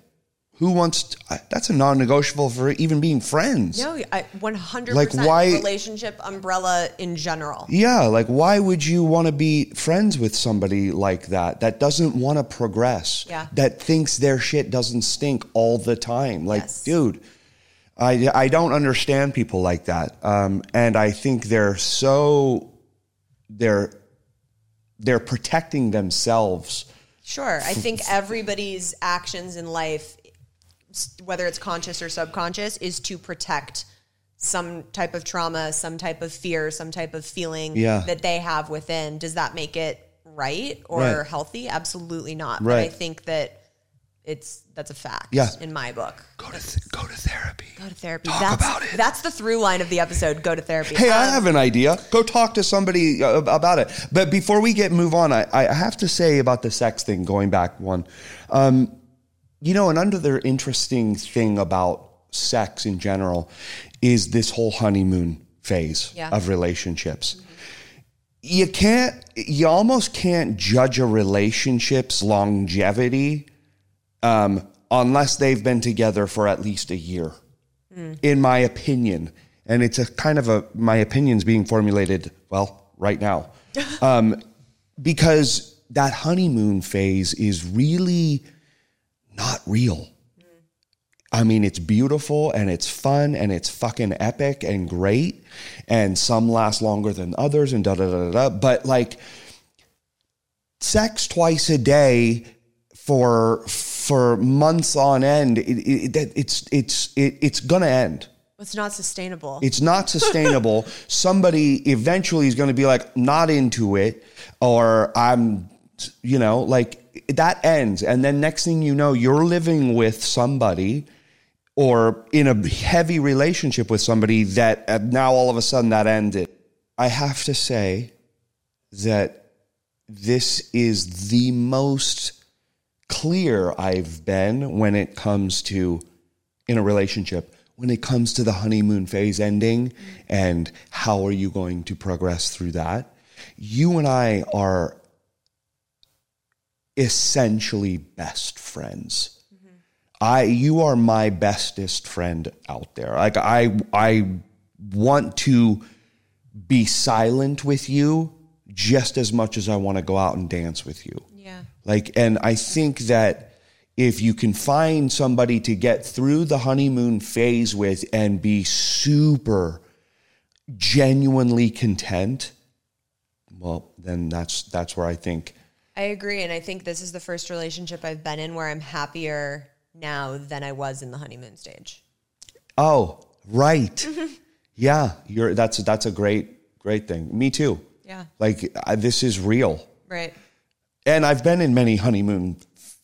Who wants? To, that's a non-negotiable for even being friends. No, 100% Like, why- relationship umbrella in general. Yeah, like why would you want to be friends with somebody like that that doesn't want to progress? Yeah. That thinks their shit doesn't stink all the time. Like, Yes. dude, I I don't understand people like that. Um, and I think they're so they're they're protecting themselves. Sure. I think (laughs) everybody's actions in life, whether it's conscious or subconscious, is to protect some type of trauma, some type of fear, some type of feeling Yeah. that they have within. Does that make it right or Right. healthy? Absolutely not. But I think that it's that's a fact Yeah. in my book. Go to th- go to therapy. Go to therapy. Talk that's, about it. That's the through line of the episode. Go to therapy. Hey, I Um, have an idea. Go talk to somebody uh, about it. But before we get move on, I, I have to say about the sex thing. Going back one, um, you know, another interesting thing about sex in general is this whole honeymoon phase Yeah. of relationships. You can't. You almost can't judge a relationship's longevity um, unless they've been together for at least a year in my opinion, and it's a kind of a my opinion's being formulated well right now, (laughs) um, because that honeymoon phase is really not real. I mean, it's beautiful and it's fun and it's fucking epic and great, and some last longer than others and da da da da. da. But like, sex twice a day for for months on end, it, it, that it's it's it, it's gonna end. It's not sustainable. It's not (laughs) sustainable. Somebody eventually is going to be like, not into it, or I'm, you know, like that ends. And then next thing you know, you're living with somebody or in a heavy relationship with somebody that uh, now all of a sudden that ended. I have to say that this is the most clear I've been when it comes to in a relationship when it comes to the honeymoon phase ending and how are you going to progress through that? You and I are essentially best friends. Mm-hmm. I you are my bestest friend out there. Like I I want to be silent with you just as much as I want to go out and dance with you. Like, and I think that if you can find somebody to get through the honeymoon phase with and be super genuinely content, well, then that's that's where I think I agree. And I think this is the first relationship I've been in where I'm happier now than I was in the honeymoon stage. Oh, right. (laughs) yeah, you're that's that's a great great thing. Me too. Yeah. Like I, this is real. Right. And I've been in many honeymoon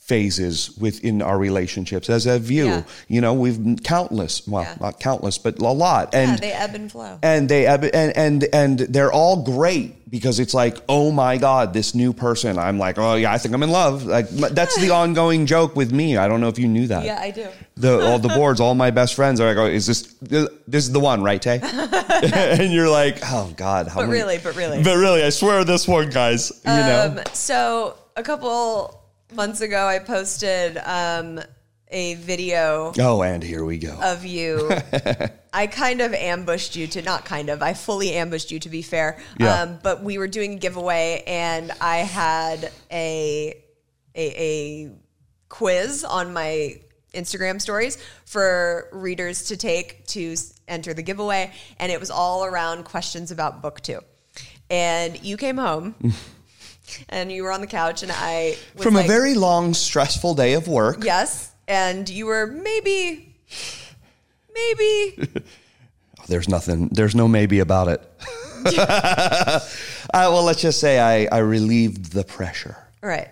phases within our relationships as have you. Yeah. You know, we've countless, well, Yeah. not countless, but a lot. Yeah, And they ebb and flow. and they ebb- and and and they're all great because it's like oh my god this new person i'm like oh yeah i think i'm in love like that's the (laughs) ongoing joke with me i don't know if you knew that Yeah, I do. the all the boards all my best friends are like oh is this this is the one right tay (laughs) (laughs) and you're like oh god how But many- really, but really. but really i swear this one guys you know Um, so a couple months ago, I posted um, a video oh and here we go of you. (laughs) I kind of ambushed you to not kind of. I fully ambushed you to be fair. Yeah. Um, but we were doing a giveaway, and I had a a, a quiz on my Instagram stories for readers to take to enter the giveaway, and it was all around questions about book two. And you came home. (laughs) And you were on the couch, and I was from like, a very long stressful day of work yes, and you were maybe, maybe (laughs) there's nothing there's no maybe about it (laughs) uh, well let's just say i i relieved the pressure All right.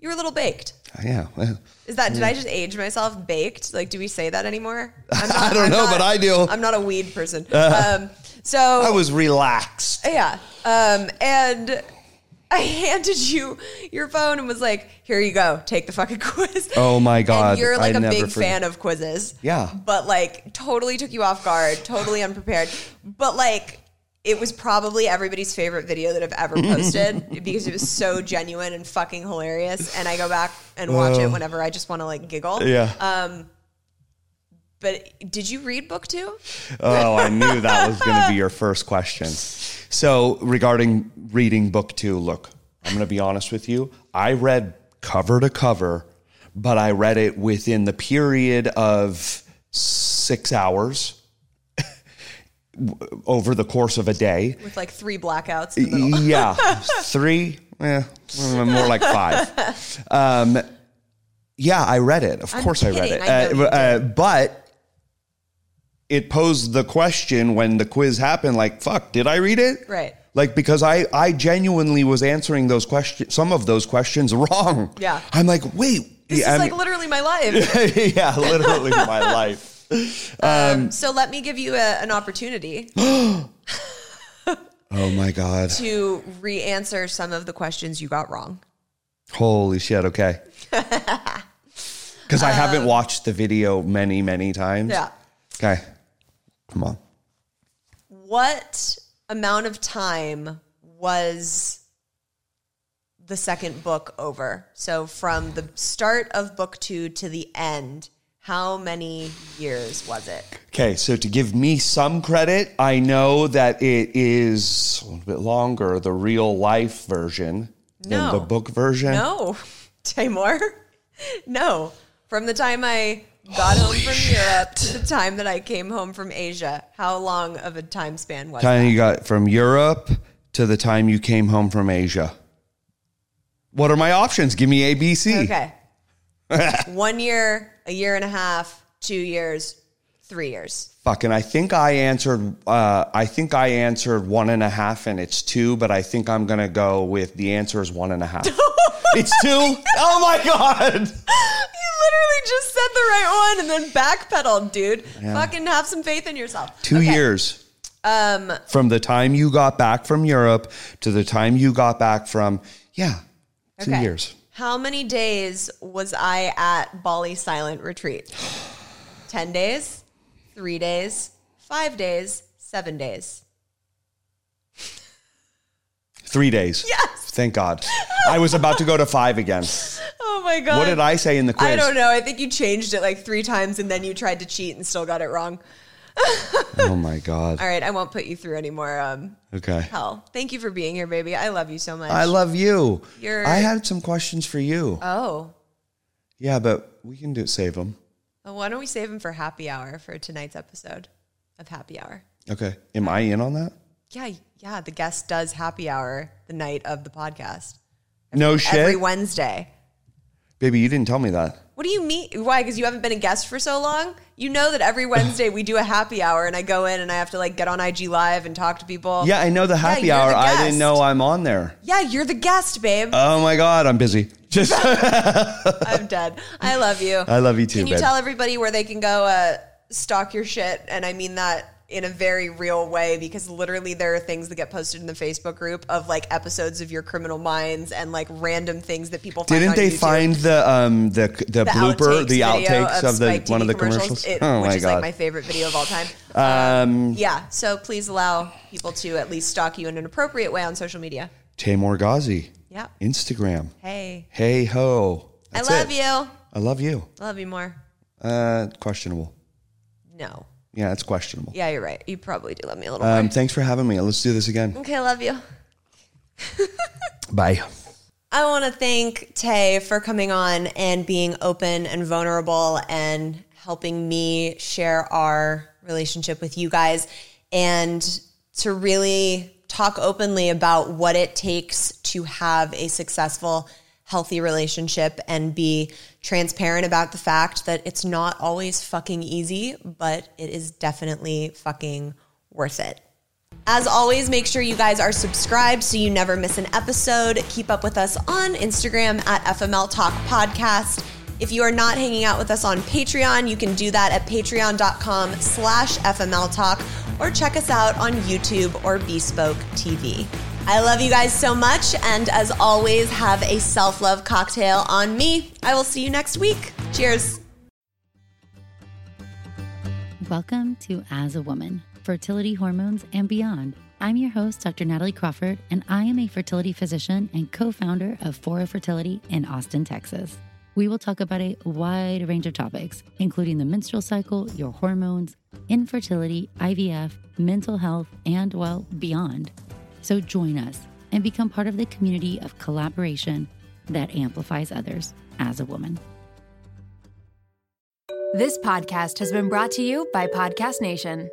You were a little baked. yeah well, Is that, did I just age myself? Baked? Like, do we say that anymore? (laughs) I'm I don't know, but I do. I'm not a weed person. Um, so, I was relaxed. yeah. Um, and I handed you your phone and was like, here you go. Take the fucking (laughs) quiz. Oh my God, And you're like I a big forget- fan of quizzes. Yeah. But like, totally took you off guard, totally unprepared. But like, it was probably everybody's favorite video that I've ever posted (laughs) because it was so genuine and fucking hilarious. And I go back and watch it whenever I just want to like giggle. Oh. Yeah. Um, But did you read book two? oh, I knew that was going to be your (laughs) first question. So, regarding reading book two, look, I'm going to be honest with you. I read cover to cover, but I read it within the period of six hours (laughs) over the course of a day. With like three blackouts in the middle. Yeah, (laughs) three, eh, more like five. Um, yeah, I read it. Of I'm course, I read it. I you uh, but it posed the question when the quiz happened. Like, fuck, did I read it? Right. Like because I I genuinely was answering those questions, some of those questions (laughs) wrong. Yeah. I'm like, wait, This yeah, is I like literally my (laughs) life. yeah, literally my (laughs) life. Um, so let me give you a, an opportunity (gasps) Oh my god! to re-answer some of the questions you got wrong. Holy shit! Okay. Because I haven't watched the video many, many times. Yeah. Okay. Come on. What amount of time was the second book over? So from the start of book two to the end, how many years was it? Okay, so to give me some credit, I know that it is a little bit longer, the real life version than the book version. No, (laughs) Taymour. No. From the time I got home from Europe to the time that I came home from Asia, how long of a time span was it? Time that? you got from Europe to the time you came home from Asia. What are my options? Give me ABC. Okay. (laughs) One year, a year and a half, two years, three years. Fucking, I think I answered. Uh, I think I answered one and a half, and it's two. But I think I'm gonna go with the answer is one and a half. (laughs) it's two. Oh my god! You literally just said the right one and then backpedaled, dude. Fucking have some faith in yourself. Two Okay. years Um, from the time you got back from Europe to the time you got back from yeah, two okay. years. How many days was I at Bali Silent Retreat? (sighs) 10 days, three days, five days, seven days. Three days. Yes. Thank God. I was about to go to five again. Oh my God. What did I say in the quiz? I don't know. I think you changed it like three times and then you tried to cheat and still got it wrong. Oh my God. All right. I won't put you through any more um, Okay. hell. Thank you for being here, baby. I love you so much. I love you. You're- I had some questions for you. Oh, Yeah, but we can do save them. Well, why don't we save them for happy hour for tonight's episode of Happy Hour? Okay. Am I in on that? Yeah, yeah. The guest does happy hour the night of the podcast No shit. every Wednesday. Baby, you didn't tell me that. What do you mean? Why? Because you haven't been a guest for so long. You know that every Wednesday we do a happy hour, and I go in and I have to like get on IG Live and talk to people. Yeah, I know the happy you're hour. the I didn't know I'm on there. Yeah, you're the guest, babe. Oh my god, I'm busy. (laughs) Just I'm (laughs) dead. I love you. I love you too, Can you babe. tell everybody where they can go uh, stalk your shit? And I mean that in a very real way because literally there are things that get posted in the Facebook group of like episodes of your Criminal Minds and like random things that people find didn't they YouTube. find the um the the, the blooper, outtakes the outtakes of, the Spike one of the commercials? It- oh which my is god. like my favorite video of all time. um Yeah, so please allow people to at least stalk you in an appropriate way on social media. Taymour Ghazi. Yeah. Instagram. Hey, Hey ho. That's I love it. you. I love you. I love you more. Uh questionable. No. Yeah, it's questionable. Yeah, you're right. You probably do love me a little Um more. thanks for having me. Let's do this again. Okay, I love you. (laughs) Bye. I want to thank Tay for coming on and being open and vulnerable and helping me share our relationship with you guys and to really talk openly about what it takes to have a successful, healthy relationship and be transparent about the fact that it's not always fucking easy, but it is definitely fucking worth it. As always, make sure you guys are subscribed so you never miss an episode. Keep up with us on Instagram at FML Talk Podcast. If you are not hanging out with us on Patreon, you can do that at patreon.com slash FML Talk or check us out on YouTube or Bespoke TV. I love you guys so much, and as always, have a self love cocktail on me. I will see you next week. Cheers. Welcome to As a Woman Fertility Hormones and Beyond. I'm your host, Dr. Natalie Crawford, and I am a fertility physician and co founder of Fora Fertility in Austin, Texas. We will talk about a wide range of topics, including the menstrual cycle, your hormones, infertility, IVF, mental health, and, well, beyond. So join us and become part of the community of collaboration that amplifies others as a woman. This podcast has been brought to you by Podcast Nation.